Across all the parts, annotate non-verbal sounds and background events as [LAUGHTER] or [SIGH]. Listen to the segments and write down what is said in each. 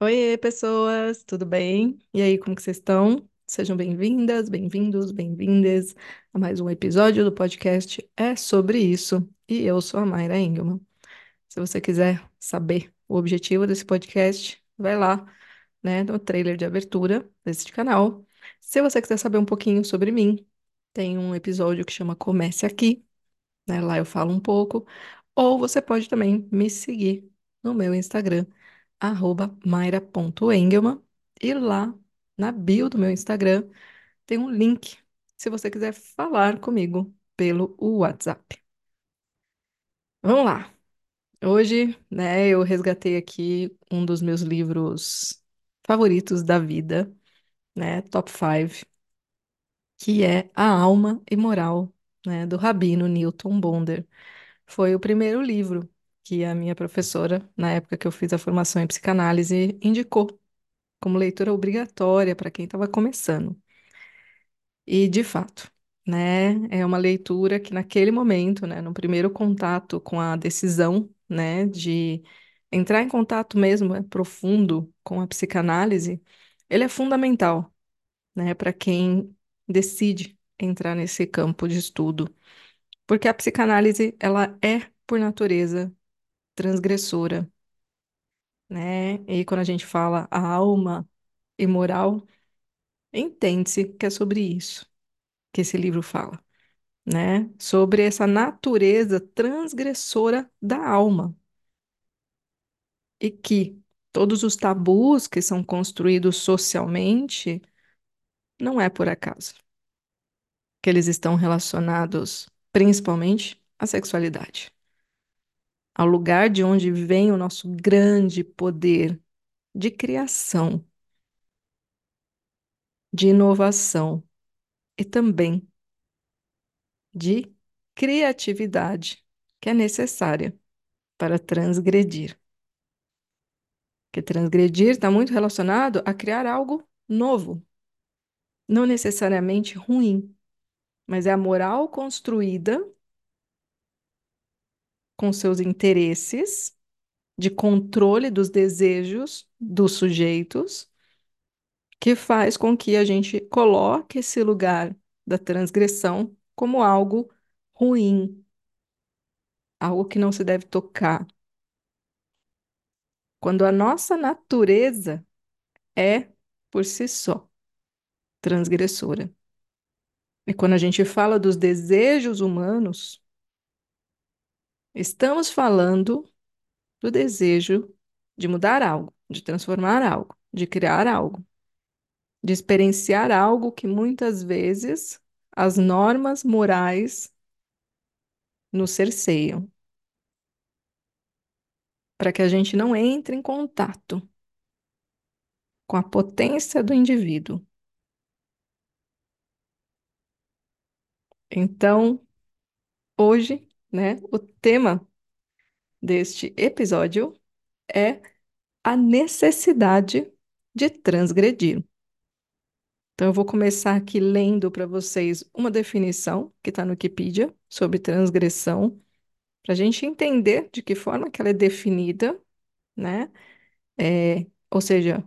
Oiê, pessoas, tudo bem? E aí, como que vocês estão? Sejam bem-vindas, bem-vindos, bem-vindes a mais um episódio do podcast É Sobre Isso. E eu sou a Mayra Engelmann. Se você quiser saber o objetivo desse podcast, vai lá, né, no trailer de abertura desse canal. Se você quiser saber um pouquinho sobre mim, tem um episódio que chama Comece Aqui, né? Lá eu falo um pouco. Ou você pode também me seguir no meu Instagram arroba maira.engelman. E lá na bio do meu Instagram tem um link se você quiser falar comigo pelo WhatsApp. Vamos lá. Hoje, né, eu resgatei aqui um dos meus livros favoritos da vida, né, top 5, que é A Alma e Moral, né, do Rabino Newton Bonder. Foi o primeiro livro que a minha professora, na época que eu fiz a formação em psicanálise, indicou como leitura obrigatória para quem estava começando. E, de fato, né, é uma leitura que naquele momento, né, no primeiro contato com a decisão, né, de entrar em contato mesmo, é, profundo com a psicanálise, ele é fundamental, né, para quem decide entrar nesse campo de estudo, porque a psicanálise, ela é, por natureza, transgressora, né, e quando a gente fala a alma imoral, Entende-se que é sobre isso que esse livro fala, né? Sobre essa natureza transgressora da alma. E que todos os tabus que são construídos socialmente não é por acaso, que eles estão relacionados principalmente à sexualidade, ao lugar de onde vem o nosso grande poder de criação, de inovação e também de criatividade que é necessária para transgredir. Que transgredir está muito relacionado a criar algo novo, não necessariamente ruim, mas é a moral construída com seus interesses de controle dos desejos dos sujeitos, que faz com que a gente coloque esse lugar da transgressão como algo ruim, algo que não se deve tocar. Quando a nossa natureza é, por si só, transgressora. E quando a gente fala dos desejos humanos, estamos falando do desejo de mudar algo, de transformar algo, de criar algo, de experienciar algo que muitas vezes as normas morais nos cerceiam, para que a gente não entre em contato com a potência do indivíduo. Então, hoje, né, o tema deste episódio é a necessidade de transgredir. Então, eu vou começar aqui lendo para vocês uma definição que está no Wikipedia sobre transgressão, para a gente entender de que forma que ela é definida, né? É, ou seja,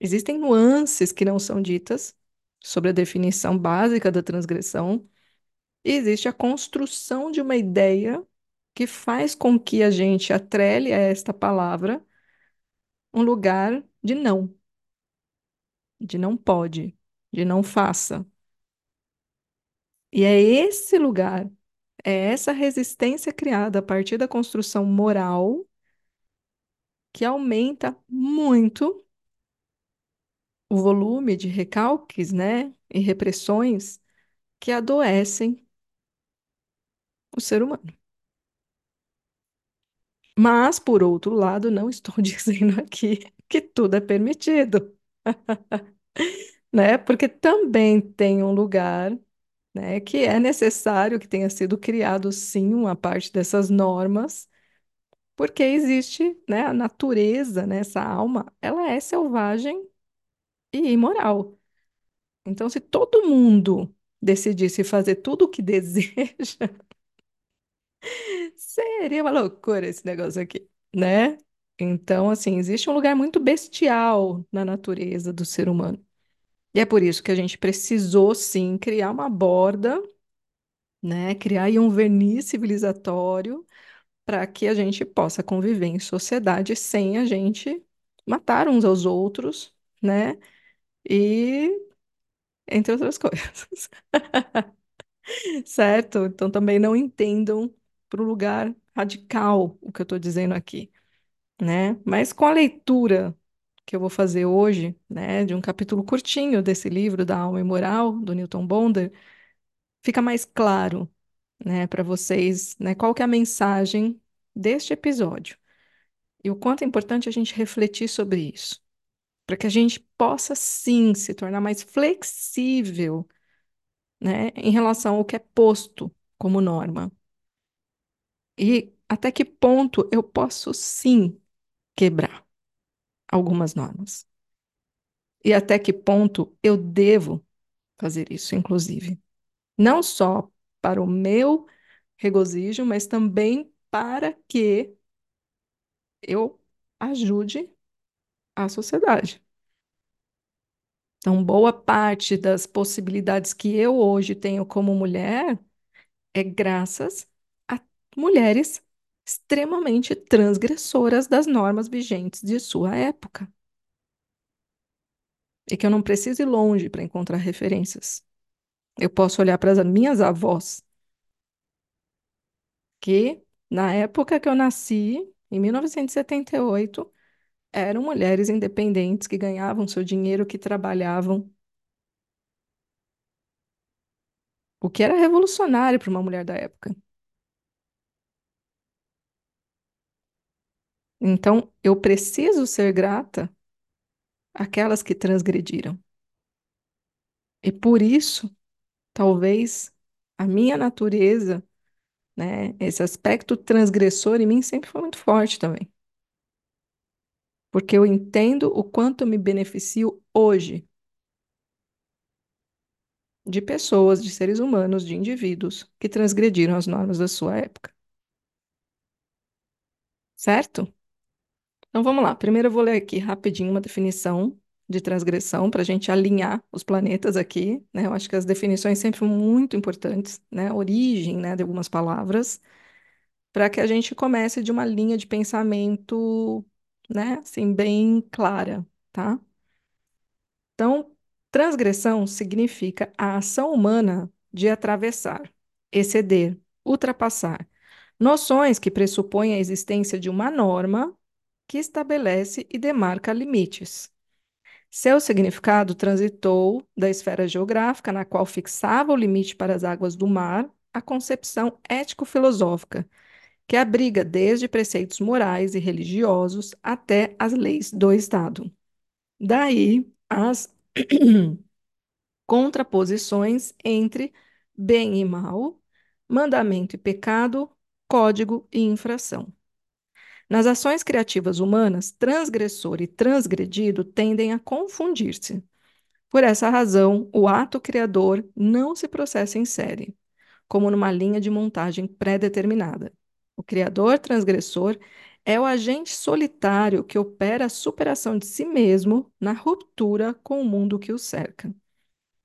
existem nuances que não são ditas sobre a definição básica da transgressão, existe a construção de uma ideia que faz com que a gente atrele a esta palavra um lugar de não, de não pode, de não faça. E é esse lugar, é essa resistência criada a partir da construção moral que aumenta muito o volume de recalques, né, e repressões que adoecem o ser humano. Mas, por outro lado, não estou [LAUGHS] dizendo aqui que tudo é permitido, [LAUGHS] né? Porque também tem um lugar, né, que é necessário que tenha sido criado, sim, uma parte dessas normas, porque existe, né, a natureza, né, essa alma, ela é selvagem e imoral. Então, se todo mundo decidisse fazer tudo o que [LAUGHS] deseja, seria uma loucura esse negócio aqui, né? Então, assim, existe um lugar muito bestial na natureza do ser humano. E é por isso que a gente precisou, sim, criar uma borda, né? Criar aí um verniz civilizatório para que a gente possa conviver em sociedade sem a gente matar uns aos outros, né? E entre outras [LAUGHS] coisas, certo? Então também não entendam para o lugar radical o que eu estou dizendo aqui, né? Mas com a leitura que eu vou fazer hoje, né, de um capítulo curtinho desse livro da Alma e Moral do Newton Bonder, fica mais claro, né, para vocês, né, qual que é a mensagem deste episódio e o quanto é importante a gente refletir sobre isso, para que a gente possa sim se tornar mais flexível, né, em relação ao que é posto como norma. E até que ponto eu posso sim quebrar algumas normas. E até que ponto eu devo fazer isso, inclusive. Não só para o meu regozijo, mas também para que eu ajude a sociedade. Então, boa parte das possibilidades que eu hoje tenho como mulher é graças mulheres extremamente transgressoras das normas vigentes de sua época. E que eu não preciso ir longe para encontrar referências. Eu posso olhar para as minhas avós, que na época que eu nasci, em 1978, eram mulheres independentes que ganhavam seu dinheiro, que trabalhavam. O que era revolucionário para uma mulher da época. Então, eu preciso ser grata àquelas que transgrediram. E por isso, talvez a minha natureza, né, esse aspecto transgressor em mim sempre foi muito forte também. Porque eu entendo o quanto eu me beneficio hoje de pessoas, de seres humanos, de indivíduos que transgrediram as normas da sua época. Certo? Então vamos lá. Primeiro eu vou ler aqui rapidinho uma definição de transgressão para a gente alinhar os planetas aqui, né? Eu acho que as definições sempre são muito importantes, né? Origem, né, de algumas palavras, para que a gente comece de uma linha de pensamento, né, assim, bem clara, tá? Então, transgressão significa a ação humana de atravessar, exceder, ultrapassar noções que pressupõem a existência de uma norma que estabelece e demarca limites. Seu significado transitou da esfera geográfica, na qual fixava o limite para as águas do mar, à concepção ético-filosófica, que abriga desde preceitos morais e religiosos até as leis do Estado. Daí as [CLEARS THROAT] contraposições entre bem e mal, mandamento e pecado, código e infração. Nas ações criativas humanas, transgressor e transgredido tendem a confundir-se. Por essa razão, o ato criador não se processa em série, como numa linha de montagem pré-determinada. O criador transgressor é o agente solitário que opera a superação de si mesmo na ruptura com o mundo que o cerca.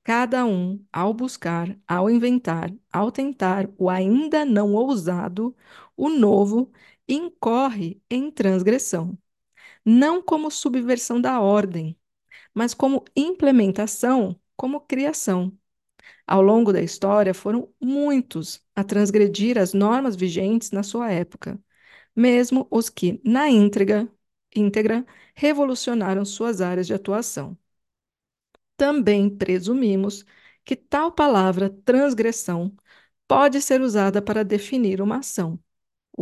Cada um, ao buscar, ao inventar, ao tentar o ainda não ousado, o novo, incorre em transgressão, não como subversão da ordem, mas como implementação, como criação. Ao longo da história, foram muitos a transgredir as normas vigentes na sua época, mesmo os que, na íntegra, íntegra revolucionaram suas áreas de atuação. Também presumimos que tal palavra transgressão pode ser usada para definir uma ação.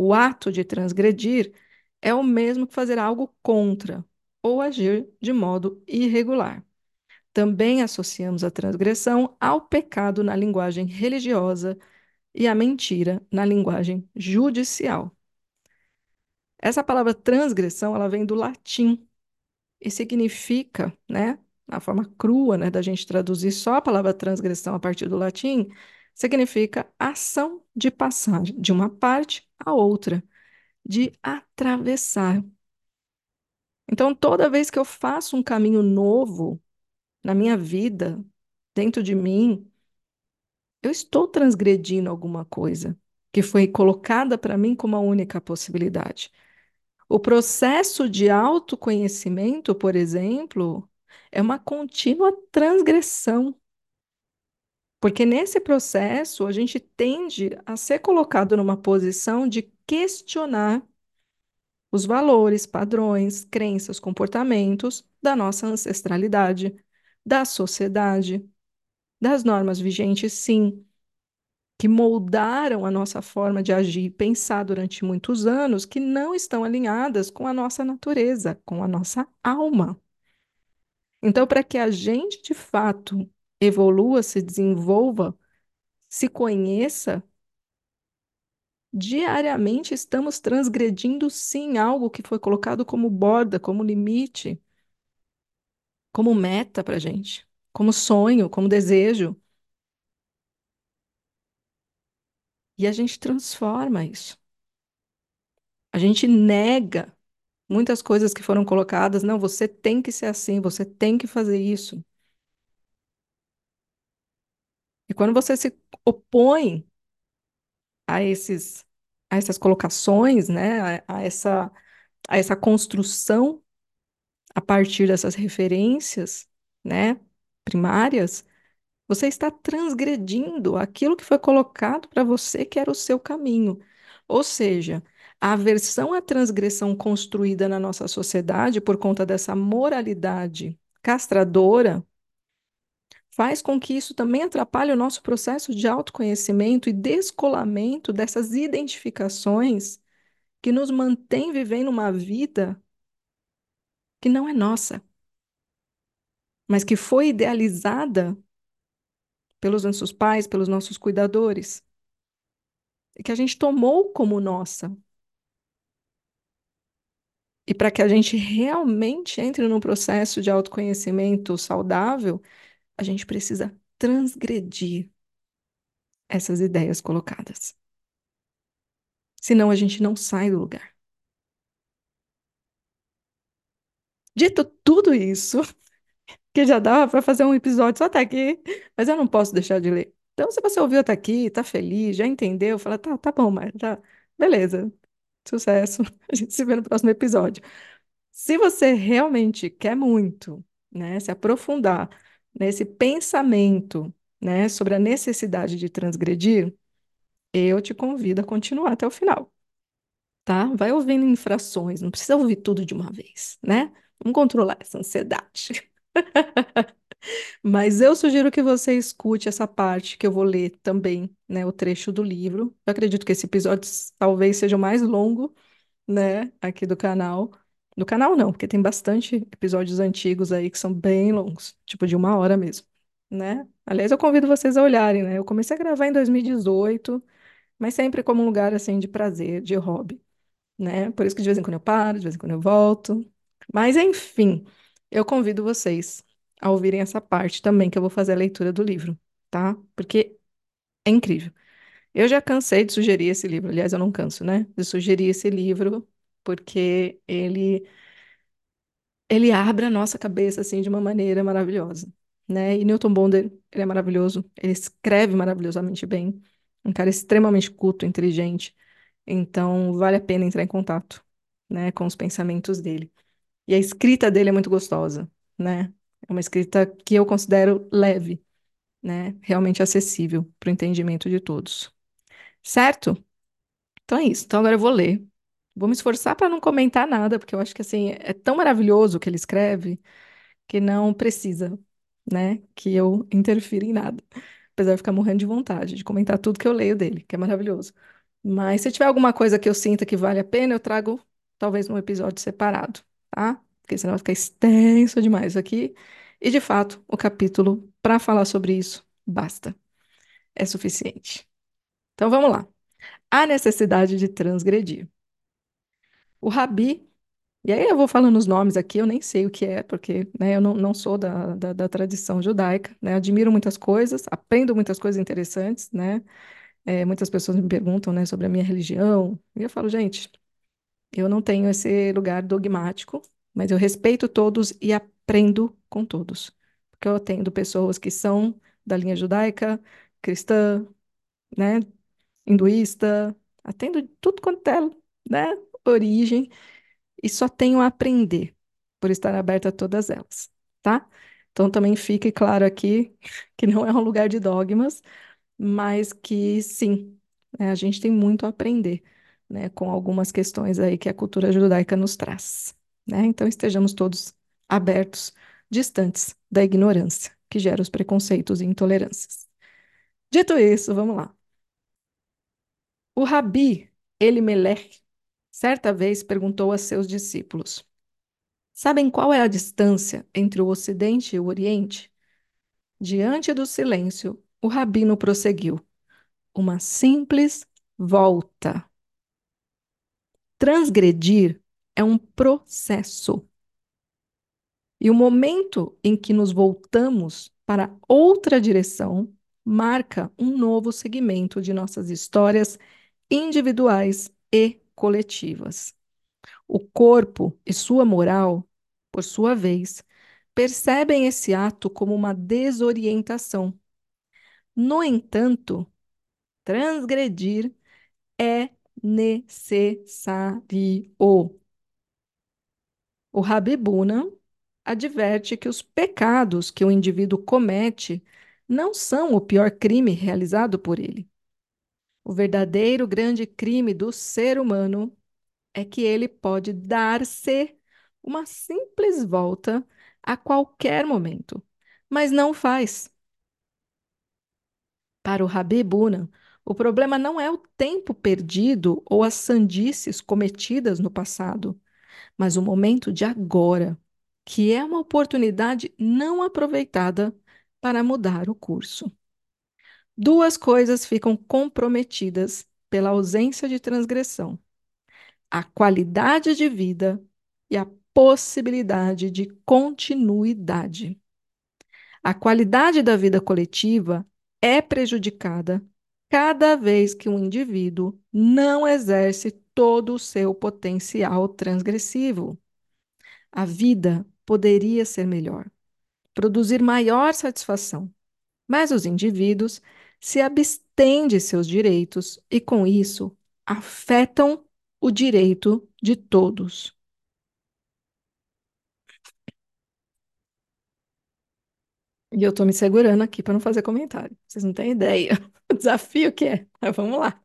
O ato de transgredir é o mesmo que fazer algo contra ou agir de modo irregular. Também associamos a transgressão ao pecado na linguagem religiosa e à mentira na linguagem judicial. Essa palavra transgressão, ela vem do latim e significa, né, a forma crua, né, da gente traduzir só a palavra transgressão a partir do latim, significa ação de passar de uma parte a outra, de atravessar. Então, toda vez que eu faço um caminho novo na minha vida, dentro de mim, eu estou transgredindo alguma coisa que foi colocada para mim como a única possibilidade. O processo de autoconhecimento, por exemplo, é uma contínua transgressão. Porque nesse processo a gente tende a ser colocado numa posição de questionar os valores, padrões, crenças, comportamentos da nossa ancestralidade, da sociedade, das normas vigentes, sim, que moldaram a nossa forma de agir e pensar durante muitos anos, que não estão alinhadas com a nossa natureza, com a nossa alma. Então, para que a gente de fato evolua, se desenvolva, se conheça, diariamente estamos transgredindo sim algo que foi colocado como borda, como limite, como meta para gente, como sonho, como desejo. E a gente transforma isso. A gente nega muitas coisas que foram colocadas. Não, você tem que ser assim, você tem que fazer isso. E quando você se opõe a esses, a essas colocações, né, a, a essa, a essa construção a partir dessas referências, né, primárias, você está transgredindo aquilo que foi colocado para você que era o seu caminho. Ou seja, a aversão à transgressão construída na nossa sociedade por conta dessa moralidade castradora faz com que isso também atrapalhe o nosso processo de autoconhecimento e descolamento dessas identificações que nos mantém vivendo uma vida que não é nossa, mas que foi idealizada pelos nossos pais, pelos nossos cuidadores, e que a gente tomou como nossa. E para que a gente realmente entre num processo de autoconhecimento saudável, a gente precisa transgredir essas ideias colocadas. Senão a gente não sai do lugar. Dito tudo isso, [LAUGHS] que já dava para fazer um episódio só até aqui, mas eu não posso deixar de ler. Então, se você ouviu até aqui, tá feliz, já entendeu, fala, tá, tá bom, mas tá, beleza, sucesso, [LAUGHS] a gente se vê no próximo episódio. Se você realmente quer muito, né, se aprofundar nesse pensamento, né, sobre a necessidade de transgredir, eu te convido a continuar até o final, tá? Vai ouvindo infrações, não precisa ouvir tudo de uma vez, né? Vamos controlar essa ansiedade. [LAUGHS] Mas eu sugiro que você escute essa parte que eu vou ler também, né, o trecho do livro. Eu acredito que esse episódio talvez seja o mais longo, né, aqui do canal. Do canal não, porque tem bastante episódios antigos aí que são bem longos, tipo de uma hora mesmo, né? Aliás, eu convido vocês a olharem, né? Eu comecei a gravar em 2018, mas sempre como um lugar assim de prazer, de hobby, né? Por isso que de vez em quando eu paro, de vez em quando eu volto. Mas enfim, eu convido vocês a ouvirem essa parte também, que eu vou fazer a leitura do livro, tá? Porque é incrível. Eu já cansei de sugerir esse livro, aliás, eu não canso, né? De sugerir esse livro, porque ele ele abre a nossa cabeça assim de uma maneira maravilhosa, né? E Newton Bonder, ele é maravilhoso, ele escreve maravilhosamente bem, um cara extremamente culto, inteligente. Então, vale a pena entrar em contato, né, com os pensamentos dele. E a escrita dele é muito gostosa, né? É uma escrita que eu considero leve, né? Realmente acessível para o entendimento de todos. Certo? Então é isso. Então agora eu vou ler. Vou me esforçar para não comentar nada, porque eu acho que assim é tão maravilhoso o que ele escreve que não precisa, né, que eu interfira em nada. Apesar de ficar morrendo de vontade de comentar tudo que eu leio dele, que é maravilhoso. Mas se tiver alguma coisa que eu sinta que vale a pena, eu trago talvez num episódio separado, tá? porque senão vai ficar extenso demais aqui. E, de fato, o capítulo para falar sobre isso basta. É suficiente. Então, vamos lá. A necessidade de transgredir. O Rabi, e aí eu vou falando os nomes aqui, eu nem sei o que é, porque né, eu não, não sou da, da, da, tradição judaica, né? Admiro muitas coisas, aprendo muitas coisas interessantes, né? É, muitas pessoas me perguntam, né, sobre a minha religião, e eu falo, gente, eu não tenho esse lugar dogmático, mas eu respeito todos e aprendo com todos. Porque eu atendo pessoas que são da linha judaica, cristã, né, hinduísta, atendo tudo quanto é, né, origem, e só tenho a aprender por estar aberta a todas elas, tá? Então também fique claro aqui [LAUGHS] que não é um lugar de dogmas, mas que sim, né, a gente tem muito a aprender, né, com algumas questões aí que a cultura judaica nos traz, né? Então estejamos todos abertos, distantes da ignorância que gera os preconceitos e intolerâncias. Dito isso, vamos lá. O Rabi Elimelech, certa vez, perguntou a seus discípulos: Sabem qual é a distância entre o Ocidente e o Oriente? Diante do silêncio, o rabino prosseguiu: Uma simples volta. Transgredir é um processo. E o momento em que nos voltamos para outra direção marca um novo segmento de nossas histórias individuais e coletivas. O corpo e sua moral, por sua vez, percebem esse ato como uma desorientação. No entanto, transgredir é necessário. O Rabibuna adverte que os pecados que o indivíduo comete não são o pior crime realizado por ele. O verdadeiro grande crime do ser humano é que ele pode dar-se uma simples volta a qualquer momento, mas não faz. Para o Rabi Buna, o problema não é o tempo perdido ou as sandices cometidas no passado, mas o momento de agora, que é uma oportunidade não aproveitada para mudar o curso. Duas coisas ficam comprometidas pela ausência de transgressão: a qualidade de vida e a possibilidade de continuidade. A qualidade da vida coletiva é prejudicada cada vez que um indivíduo não exerce todo o seu potencial transgressivo. A vida poderia ser melhor, produzir maior satisfação, mas os indivíduos se abstêm de seus direitos e, com isso, afetam o direito de todos. E eu tô me segurando aqui para não fazer comentário. Vocês não têm ideia [LAUGHS] o desafio que é. Mas vamos lá.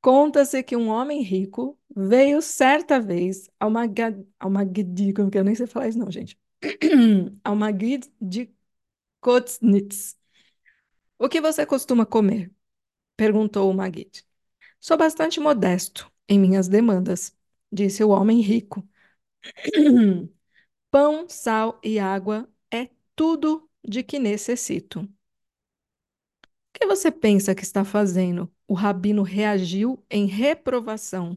Conta-se que um homem rico veio certa vez ao ao Magdi, como que eu nem sei falar isso não, gente. [CLEARS THROAT] ao Magid de Kotsnitz. O que você costuma comer? Perguntou o Magid. Sou bastante modesto em minhas demandas, disse o homem rico. [CLEARS THROAT] Pão, sal e água é tudo de que necessito. O que você pensa que está fazendo? O rabino reagiu em reprovação.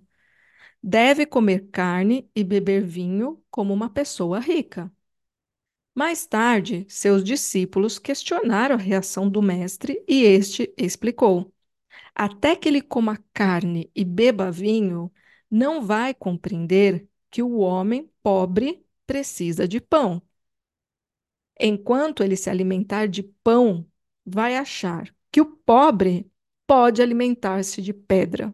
Deve comer carne e beber vinho como uma pessoa rica. Mais tarde, seus discípulos questionaram a reação do mestre e este explicou: Até que ele coma carne e beba vinho, não vai compreender que o homem pobre precisa de pão. Enquanto ele se alimentar de pão, vai achar que o pobre pode alimentar-se de pedra.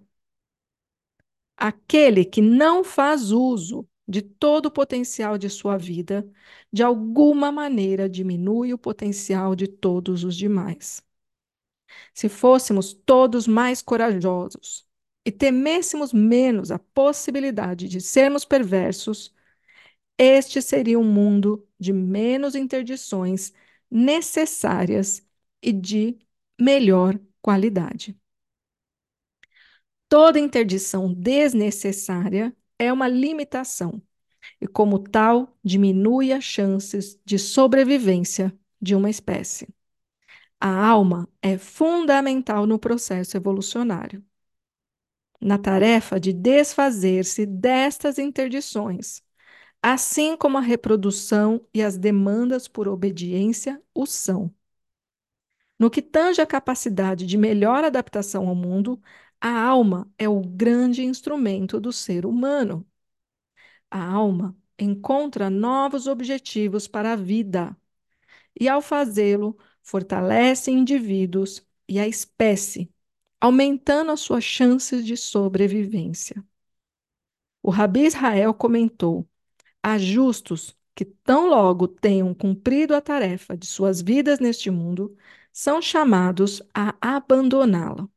Aquele que não faz uso de todo o potencial de sua vida, de alguma maneira diminui o potencial de todos os demais. Se fôssemos todos mais corajosos e temêssemos menos a possibilidade de sermos perversos, este seria um mundo de menos interdições necessárias e de melhor qualidade. Toda interdição desnecessária é uma limitação e, como tal, diminui as chances de sobrevivência de uma espécie. A alma é fundamental no processo evolucionário. Na tarefa de desfazer-se destas interdições, assim como a reprodução e as demandas por obediência o são. No que tange à capacidade de melhor adaptação ao mundo, a alma é o grande instrumento do ser humano. A alma encontra novos objetivos para a vida e, ao fazê-lo, fortalece indivíduos e a espécie, aumentando as suas chances de sobrevivência. O Rabi Israel comentou: há justos que, tão logo tenham cumprido a tarefa de suas vidas neste mundo, são chamados a abandoná-la.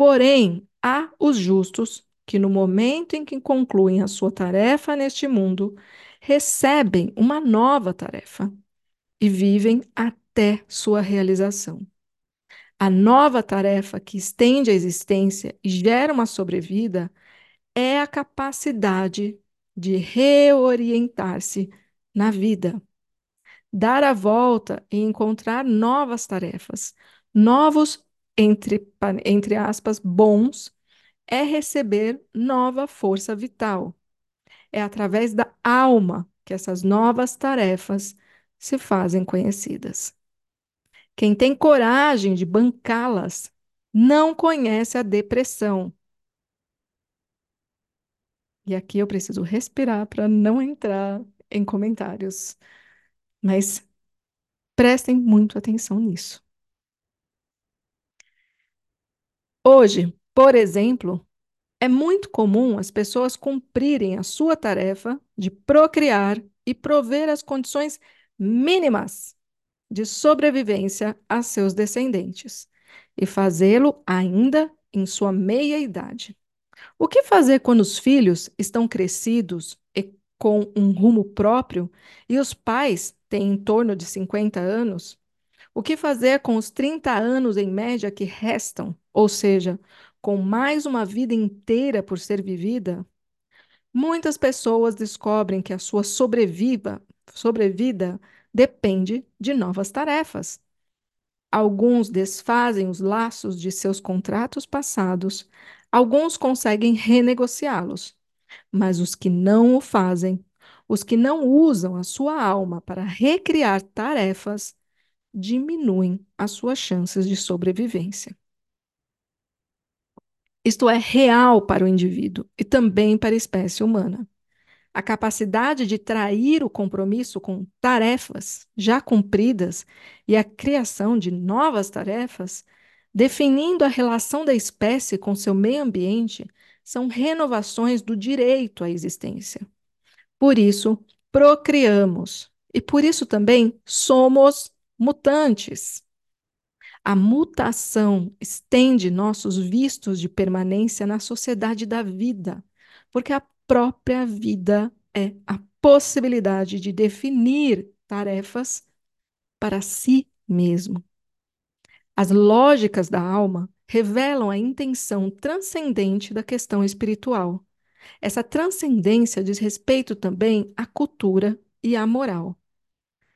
Porém, há os justos que, no momento em que concluem a sua tarefa neste mundo, recebem uma nova tarefa e vivem até sua realização. A nova tarefa que estende a existência e gera uma sobrevida é a capacidade de reorientar-se na vida, dar a volta e encontrar novas tarefas, novos, entre, entre aspas, bons, é receber nova força vital. É através da alma que essas novas tarefas se fazem conhecidas. Quem tem coragem de bancá-las não conhece a depressão. E aqui eu preciso respirar para não entrar em comentários. Mas prestem muito atenção nisso. Hoje, por exemplo, é muito comum as pessoas cumprirem a sua tarefa de procriar e prover as condições mínimas de sobrevivência a seus descendentes, e fazê-lo ainda em sua meia-idade. O que fazer quando os filhos estão crescidos e com um rumo próprio e os pais têm em torno de 50 anos? O que fazer com os 30 anos em média que restam, ou seja, com mais uma vida inteira por ser vivida? Muitas pessoas descobrem que a sua sobreviva, sobrevida depende de novas tarefas. Alguns desfazem os laços de seus contratos passados, alguns conseguem renegociá-los, mas os que não o fazem, os que não usam a sua alma para recriar tarefas, diminuem as suas chances de sobrevivência. Isto é real para o indivíduo e também para a espécie humana a capacidade de trair o compromisso com tarefas já cumpridas e a criação de novas tarefas, definindo a relação da espécie com seu meio ambiente, são renovações do direito à existência. Por isso, procriamos e por isso também somos mutantes. A mutação estende nossos vistos de permanência na sociedade da vida, porque a própria vida é a possibilidade de definir tarefas para si mesmo. As lógicas da alma revelam a intenção transcendente da questão espiritual. Essa transcendência diz respeito também à cultura e à moral.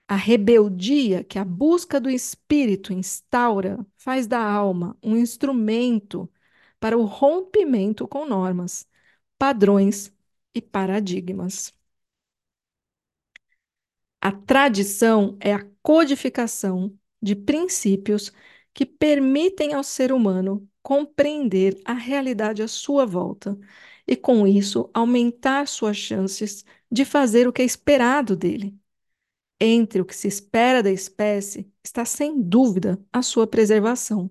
A rebeldia que a busca do espírito instaura faz da alma um instrumento para o rompimento com normas, padrões e paradigmas. A tradição é a codificação de princípios que permitem ao ser humano compreender a realidade à sua volta e, com isso, aumentar suas chances de fazer o que é esperado dele. Entre o que se espera da espécie está, sem dúvida, a sua preservação,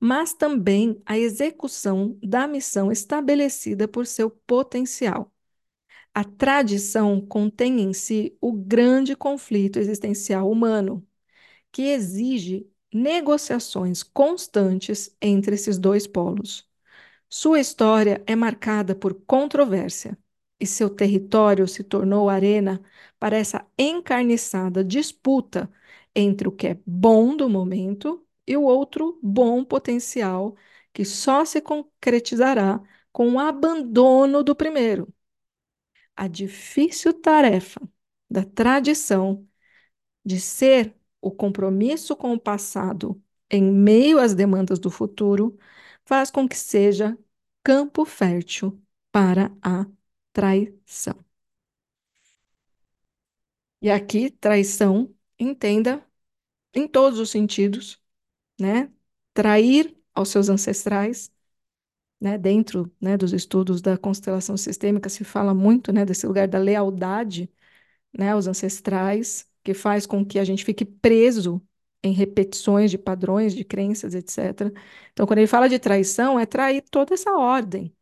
mas também a execução da missão estabelecida por seu potencial. A tradição contém em si o grande conflito existencial humano, que exige negociações constantes entre esses dois polos. Sua história é marcada por controvérsia e seu território se tornou arena para essa encarniçada disputa entre o que é bom do momento e o outro bom potencial que só se concretizará com o abandono do primeiro. A difícil tarefa da tradição de ser o compromisso com o passado em meio às demandas do futuro faz com que seja campo fértil para a traição. E aqui, traição, entenda em todos os sentidos, né? Trair aos seus ancestrais, né, dentro, né, dos estudos da constelação sistêmica se fala muito, né, desse lugar da lealdade, né, aos ancestrais, que faz com que a gente fique preso em repetições de padrões, de crenças, etc. Então, quando ele fala de traição, é trair toda essa ordem,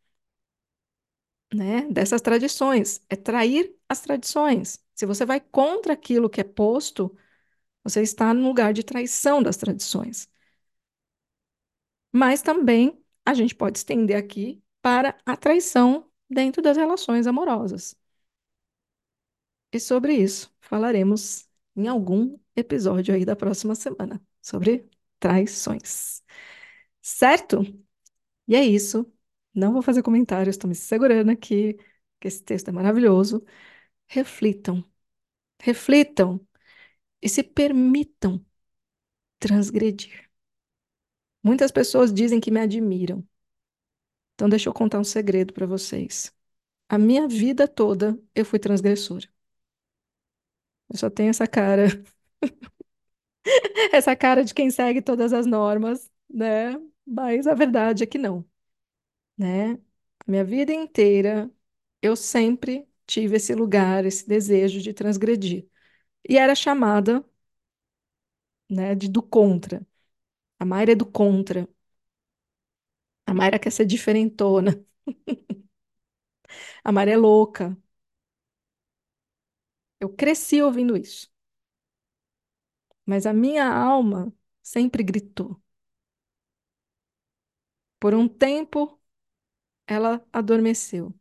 né, dessas tradições, é trair as tradições. Se você vai contra aquilo que é posto, você está no lugar de traição das tradições. Mas também a gente pode estender aqui para a traição dentro das relações amorosas. E sobre isso falaremos em algum episódio aí da próxima semana, sobre traições. Certo? E é isso. Não vou fazer comentários, estou me segurando aqui, que esse texto é maravilhoso. Reflitam, reflitam e se permitam transgredir. Muitas pessoas dizem que me admiram. Então, deixa eu contar um segredo para vocês. A minha vida toda eu fui transgressora. Eu só tenho essa cara, [LAUGHS] essa cara de quem segue todas as normas, né? Mas a verdade é que não, né? Minha vida inteira eu sempre tive esse lugar, esse desejo de transgredir. E era chamada, né, de do contra. A Mayra é do contra. A Mayra quer ser diferentona. [LAUGHS] A Mayra é louca. Eu cresci ouvindo isso. Mas a minha alma sempre gritou. Por um tempo, ela adormeceu.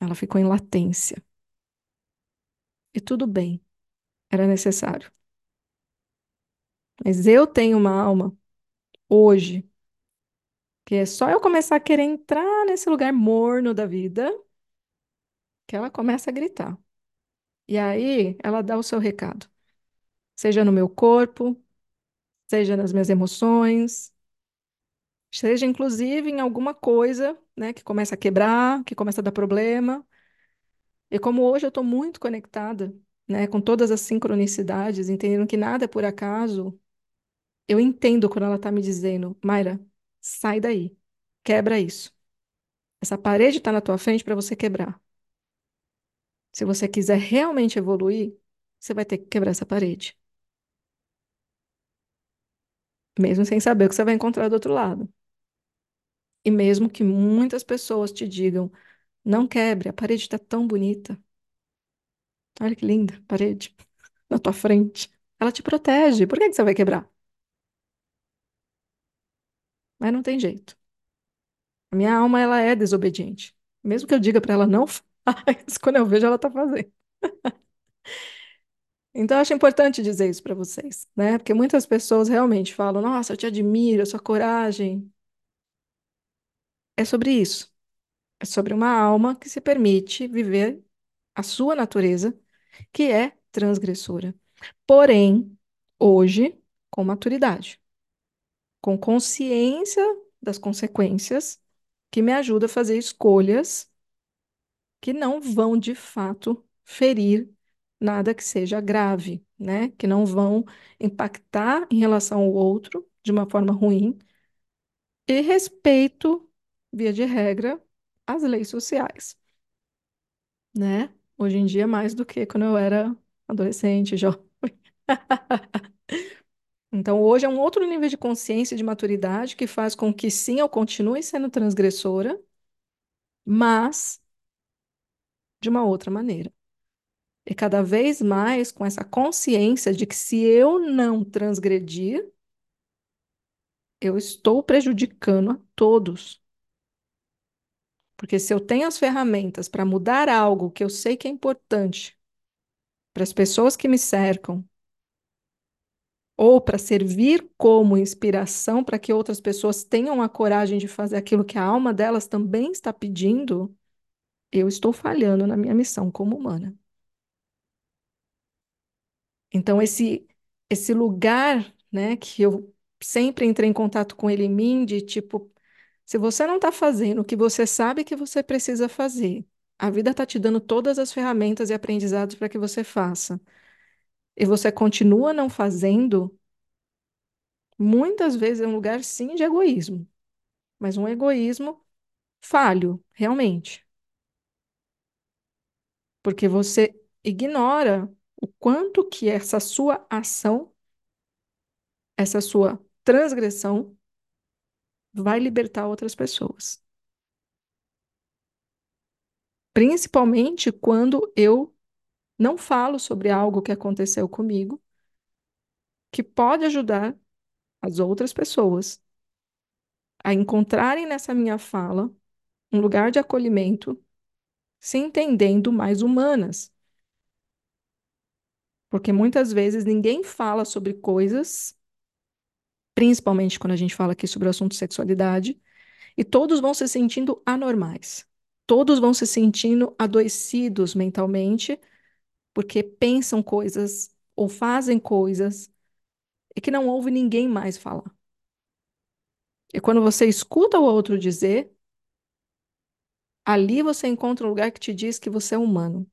Ela ficou em latência. E tudo bem, era necessário. Mas eu tenho uma alma hoje que é só eu começar a querer entrar nesse lugar morno da vida que ela começa a gritar. E aí ela dá o seu recado. Seja no meu corpo, seja nas minhas emoções, seja inclusive em alguma coisa, né, que começa a quebrar, que começa a dar problema. E como hoje eu estou muito conectada, né, com todas as sincronicidades, entendendo que nada é por acaso, eu entendo quando ela está me dizendo, Mayra, sai daí, quebra isso. Essa parede está na tua frente para você quebrar. Se você quiser realmente evoluir, você vai ter que quebrar essa parede. Mesmo sem saber o que você vai encontrar do outro lado. E mesmo que muitas pessoas te digam, não quebre, a parede está tão bonita. Olha que linda, parede [LAUGHS] na tua frente. Ela te protege. Por que que você vai quebrar? Mas não tem jeito. A minha alma, ela é desobediente. Mesmo que eu diga para ela não [LAUGHS] faz, quando eu vejo ela tá fazendo. [LAUGHS] Então, eu acho importante dizer isso para vocês, né? Porque muitas pessoas realmente falam: Nossa, eu te admiro, a sua coragem. É sobre isso. É sobre uma alma que se permite viver a sua natureza, que é transgressora. Porém, hoje, com maturidade, com consciência das consequências, que me ajuda a fazer escolhas que não vão, de fato, ferir nada que seja grave, né? Que não vão impactar em relação ao outro de uma forma ruim. E respeito, via de regra, as leis sociais, né? Hoje em dia, mais do que quando eu era adolescente, [LAUGHS] jovem. Então, hoje é um outro nível de consciência e de maturidade que faz com que, sim, eu continue sendo transgressora, mas de uma outra maneira. E cada vez mais com essa consciência de que se eu não transgredir, eu estou prejudicando a todos. Porque se eu tenho as ferramentas para mudar algo que eu sei que é importante para as pessoas que me cercam, ou para servir como inspiração para que outras pessoas tenham a coragem de fazer aquilo que a alma delas também está pedindo, eu estou falhando na minha missão como humana. Então, esse, esse lugar, né, que eu sempre entrei em contato com ele em mim, de tipo, se você não está fazendo o que você sabe que você precisa fazer, a vida está te dando todas as ferramentas e aprendizados para que você faça, e você continua não fazendo, muitas vezes é um lugar, sim, de egoísmo. mas um egoísmo falho, realmente, porque você ignora o quanto que essa sua ação, essa sua transgressão vai libertar outras pessoas. Principalmente quando eu não falo sobre algo que aconteceu comigo, que pode ajudar as outras pessoas a encontrarem nessa minha fala um lugar de acolhimento, se entendendo mais humanas. Porque muitas vezes ninguém fala sobre coisas, principalmente quando a gente fala aqui sobre o assunto sexualidade, e todos vão se sentindo anormais. Todos vão se sentindo adoecidos mentalmente, porque pensam coisas ou fazem coisas e que não ouve ninguém mais falar. E quando você escuta o outro dizer, ali você encontra um lugar que te diz que você é humano.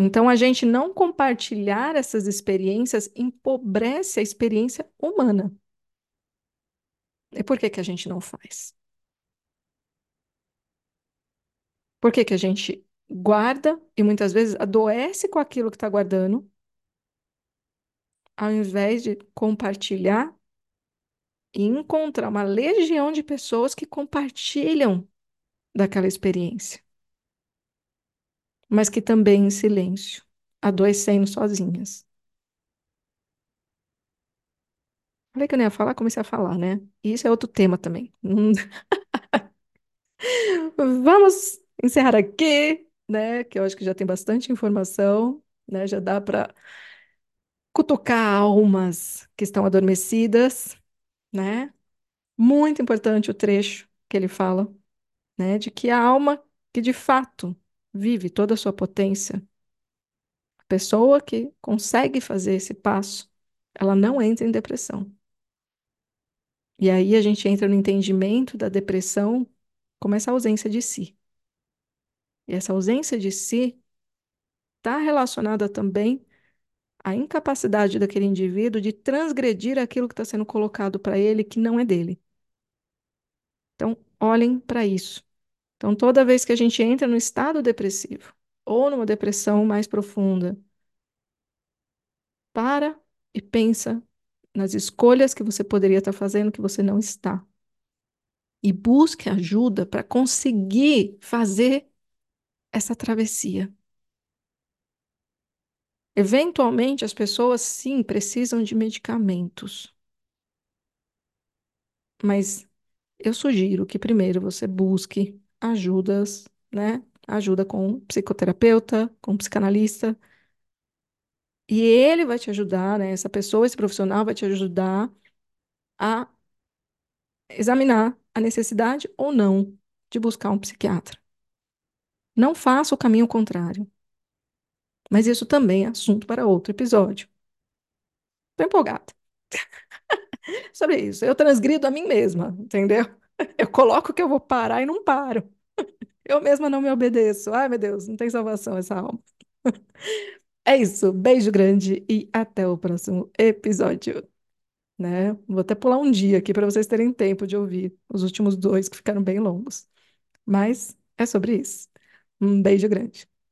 Então, a gente não compartilhar essas experiências empobrece a experiência humana. E por que que a gente não faz? Por que que a gente guarda e muitas vezes adoece com aquilo que está guardando, ao invés de compartilhar e encontrar uma legião de pessoas que compartilham daquela experiência, mas que também em silêncio, adoecendo sozinhas. Falei que eu não ia falar, comecei a falar, né? E isso é outro tema também. [LAUGHS] Vamos encerrar aqui, né? Que eu acho que já tem bastante informação, né? Já dá para cutucar almas que estão adormecidas, né? Muito importante o trecho que ele fala, né? De que a alma que de fato vive toda a sua potência, a pessoa que consegue fazer esse passo, ela não entra em depressão. E aí a gente entra no entendimento da depressão como essa ausência de si. E essa ausência de si está relacionada também à incapacidade daquele indivíduo de transgredir aquilo que está sendo colocado para ele que não é dele. Então, olhem para isso. Então, toda vez que a gente entra no estado depressivo ou numa depressão mais profunda, para e pensa nas escolhas que você poderia estar fazendo que você não está. E busque ajuda para conseguir fazer essa travessia. Eventualmente, as pessoas sim precisam de medicamentos. Mas eu sugiro que primeiro você busque ajudas, né? Ajuda com um psicoterapeuta, com um psicanalista. E ele vai te ajudar, né? Essa pessoa, esse profissional vai te ajudar a examinar a necessidade ou não de buscar um psiquiatra. Não faça o caminho contrário. Mas isso também é assunto para outro episódio. Estou empolgada. [LAUGHS] Sobre isso. Eu transgrido a mim mesma, entendeu? [LAUGHS] Eu coloco que eu vou parar e não paro. Eu mesma não me obedeço. Ai, meu Deus, não tem salvação essa alma. É isso. Beijo grande e até o próximo episódio. Né? Vou até pular um dia aqui para vocês terem tempo de ouvir os últimos dois que ficaram bem longos. Mas é sobre isso. Um beijo grande.